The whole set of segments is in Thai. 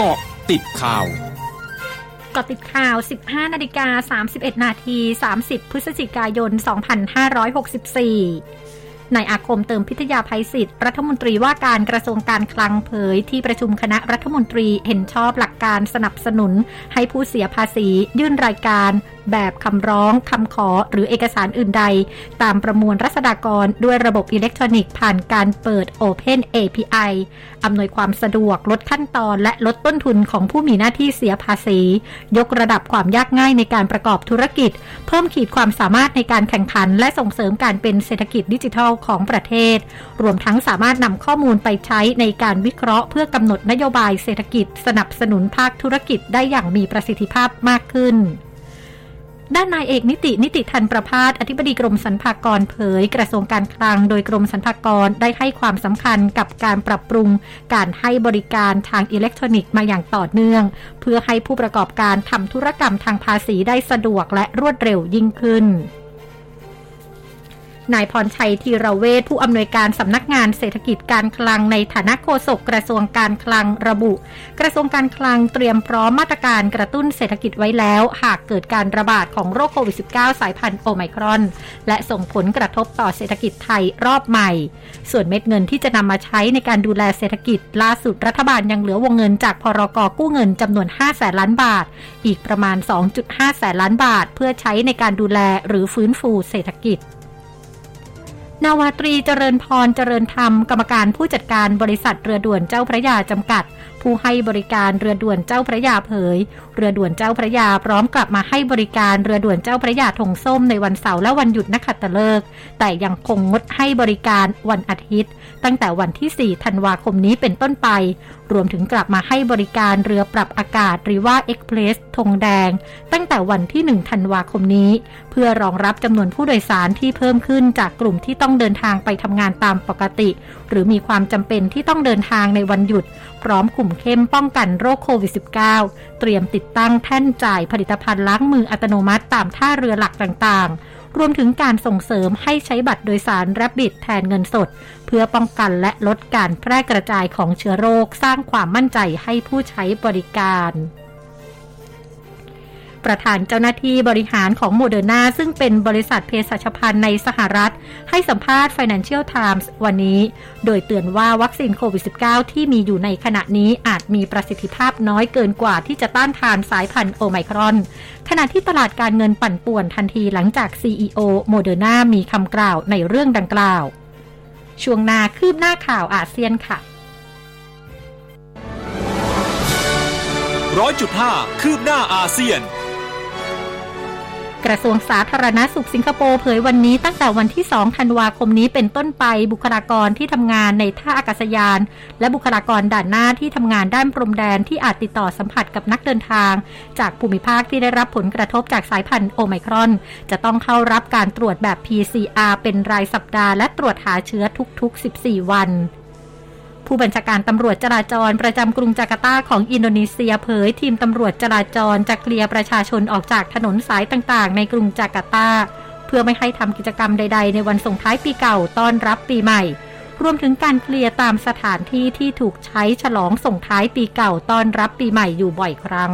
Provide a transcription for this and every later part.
เกาะติดข่าวเกาะติดข่าว 15 นาฬิกา 31 นาที 30 พฤศจิกายน 2564นายอาคมเติมพิทยาภัยศิษย์รัฐมนตรีว่าการกระทรวงการคลังเผย ที่ประชุมคณะรัฐมนตรีเห็นชอบหลักการสนับสนุน ให้ผู้เสียภาษียื่นรายการ แบบคำร้องคำขอหรือเอกสารอื่นใด ตามประมวลรัษฎากรด้วยระบบอิเล็กทรอนิกส์ผ่านการเปิด Open API อำนวยความสะดวกลดขั้นตอนและลดต้นทุนของผู้มีหน้าที่เสียภาษี ยกระดับความยากง่ายในการประกอบธุรกิจ เพิ่มขีดความสามารถในการแข่งขัน และส่งเสริมการเป็นเศรษฐกิจดิจิทัลของประเทศ รวมทั้งสามารถนำข้อมูลไปใช้ในการวิเคราะห์ เพื่อกำหนดนโยบายเศรษฐกิจ สนับสนุนภาคธุรกิจได้อย่างมีประสิทธิภาพมากขึ้น ด้านนายเอกนิตินิติทันประพาสอธิบดีกรมสรรพากรเผย กระทรวงการคลัง โดยกรมสรรพากรได้ให้ความสำคัญกับการปรับปรุง การให้บริการทางอิเล็กทรอนิกส์มาอย่างต่อเนื่อง เพื่อให้ผู้ประกอบการทำธุรกรรมทางภาษีได้สะดวกและรวดเร็วยิ่งขึ้น นายพรชัยธีรเวชผู้อำนวยการสำนักงานเศรษฐกิจการคลังในฐานะโฆษกกระทรวงการคลังระบุ กระทรวงการคลังเตรียมพร้อมมาตรการกระตุ้นเศรษฐกิจไว้แล้ว หากเกิดการระบาดของโรคโควิด -19 สายพันธุ์โอไมครอน และส่งผลกระทบต่อเศรษฐกิจไทยรอบใหม่ ส่วนเม็ดเงินที่จะนำมาใช้ในการดูแลเศรษฐกิจล่าสุดรัฐบาลยังเหลือวงเงินจากพรกกู้เงินจำนวน 5 แสนล้านบาท อีกประมาณ 2.5 แสนล้านบาท เพื่อใช้ในการดูแลหรือฟื้นฟูเศรษฐกิจ นาวาตรีเจริญพรเจริญธรรม กรรมการผู้จัดการบริษัทเรือด่วนเจ้าพระยาจำกัดผู้ให้บริการเรือด่วนเจ้าพระยาเผย เรือด่วนเจ้าพระยาพร้อมกลับมาให้บริการเรือด่วนเจ้าพระยาธงส้มในวันเสาร์และวันหยุดนักขัตฤกษ์แต่ยังคงงดให้บริการวันอาทิตย์ ตั้งแต่วันที่ 4 ธันวาคมนี้เป็นต้นไป รวมถึงกลับมาให้บริการเรือปรับอากาศหรือว่าเอ็กเพรสธงแดง ตั้งแต่วันที่ 1 ธันวาคมนี้ เพื่อรองรับจำนวนผู้โดยสารที่เพิ่มขึ้นจากกลุ่มที่ต้องเดินทางไปทำงานตามปกติ หรือมีความจำเป็นที่ต้องเดินทางในวันหยุด พร้อมคุมเข้มป้องกันโรคโควิด -19 เตรียมติดตั้งแท่นจ่ายผลิตภัณฑ์ล้างมืออัตโนมัติตามท่าเรือหลักต่างๆ รวมถึงการส่งเสริมให้ใช้บัตรโดยสาร Rabbit แทนเงินสด เพื่อป้องกันและลดการแพร่กระจายของเชื้อโรคสร้างความมั่นใจให้ผู้ใช้บริการ ประธานเจ้าหน้าที่บริหารของโมเดอร์นาซึ่งเป็นบริษัทเภสัชภัณฑ์ในสหรัฐ ให้สัมภาษณ์ Financial Times วันนี้ โดยเตือนว่าวัคซีนโควิด -19 ที่มีอยู่ในขณะนี้อาจมีประสิทธิภาพน้อยเกินกว่าที่จะต้านทานสายพันธุ์โอไมครอน ขณะที่ตลาดการเงินปั่นป่วนทันทีหลังจาก CEO โมเดอร์นามีคำกล่าวในเรื่องดังกล่าว ช่วงนาคืบหน้าข่าวอาเซียนค่ะร้อยจุดห้าคืบหน้าอาเซียน กระทรวงสาธารณาสุขสิงคโปร์เผยวันนี้ตั้งแต่วันที่ 2 ธันวาคมนี้เป็นต้นไปบุคลากรที่ทำงานในท่าอากาศยาน และบุคลากรด่านหน้าที่ทำงานด้านพรมแดนที่อาจติดต่อสัมผัสกับนักเดินทาง จากภูมิภาคที่ได้รับผลกระทบจากสายพันธุ์โอไมครอน จะต้องเข้ารับการตรวจแบบ PCR เป็นรายสัปดาห์และตรวจหาเชื้อทุกๆ 14 วัน ผู้บัญชาการตำรวจจราจรประจำกรุงจาการ์ตาของอินโดนีเซียเผยทีมตำรวจจราจรจะเคลียร์ประชาชนออกจากถนนสายต่างๆ ในกรุงจาการ์ตา เพื่อไม่ให้ทำกิจกรรมใด ๆ ในวันส่งท้ายปีเก่าต้อนรับปีใหม่ รวมถึงการเคลียร์ตามสถานที่ที่ถูกใช้ฉลองส่งท้ายปีเก่าต้อนรับปีใหม่อยู่บ่อยครั้ง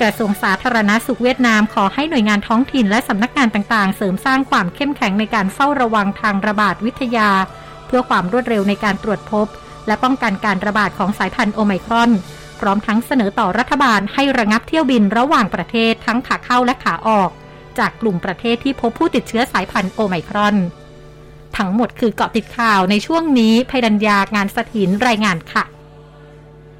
กระทรวงสาธารณาสุขเวียดนามขอให้หน่วยงานท้องถิ่นและสำนักงานต่างๆ เสริมสร้างความเข้มแข็งในการเฝ้าระวังทางระบาดวิทยา เพื่อความรวดเร็วในการตรวจพบ และป้องกันการระบาดของสายพันธุ์โอไมครอน พร้อมทั้งเสนอต่อรัฐบาลให้ระงับเที่ยวบินระหว่างประเทศทั้งขาเข้าและขาออก จากกลุ่มประเทศที่พบผู้ติดเชื้อสายพันธุ์โอไมครอน ทั้งหมดคือเกาะติดข่าวในช่วงนี้ภัยดัญญางานสถินรายงานค่ะ